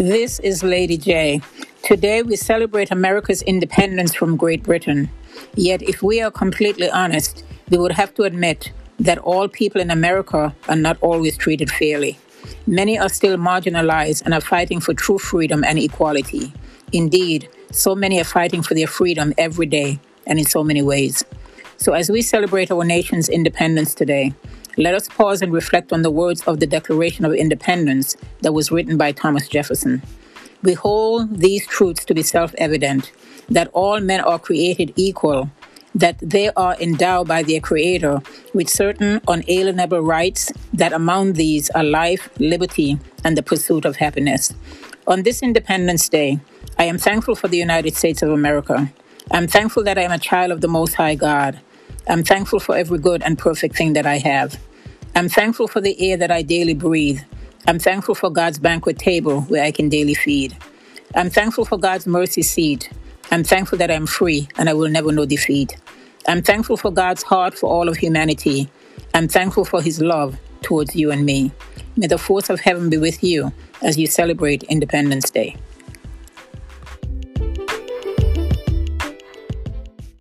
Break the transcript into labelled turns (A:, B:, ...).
A: This is Lady J. Today we celebrate America's independence from Great Britain. Yet, if we are completely honest, we would have to admit that all people in America are not always treated fairly. Many are still marginalized and are fighting for true freedom and equality. Indeed, so many are fighting for their freedom every day and in so many ways. So, as we celebrate our nation's independence today, let us pause and reflect on the words of the Declaration of Independence that was written by Thomas Jefferson. We hold these truths to be self evident that all men are created equal, that they are endowed by their Creator with certain unalienable rights, that among these are life, liberty, and the pursuit of happiness. On this Independence Day, I am thankful for the United States of America. I'm thankful that I am a child of the Most High God. I'm thankful for every good and perfect thing that I have. I'm thankful for the air that I daily breathe. I'm thankful for God's banquet table where I can daily feed. I'm thankful for God's mercy seat. I'm thankful that I'm free and I will never know defeat. I'm thankful for God's heart for all of humanity. I'm thankful for his love towards you and me. May the force of heaven be with you as you celebrate Independence Day.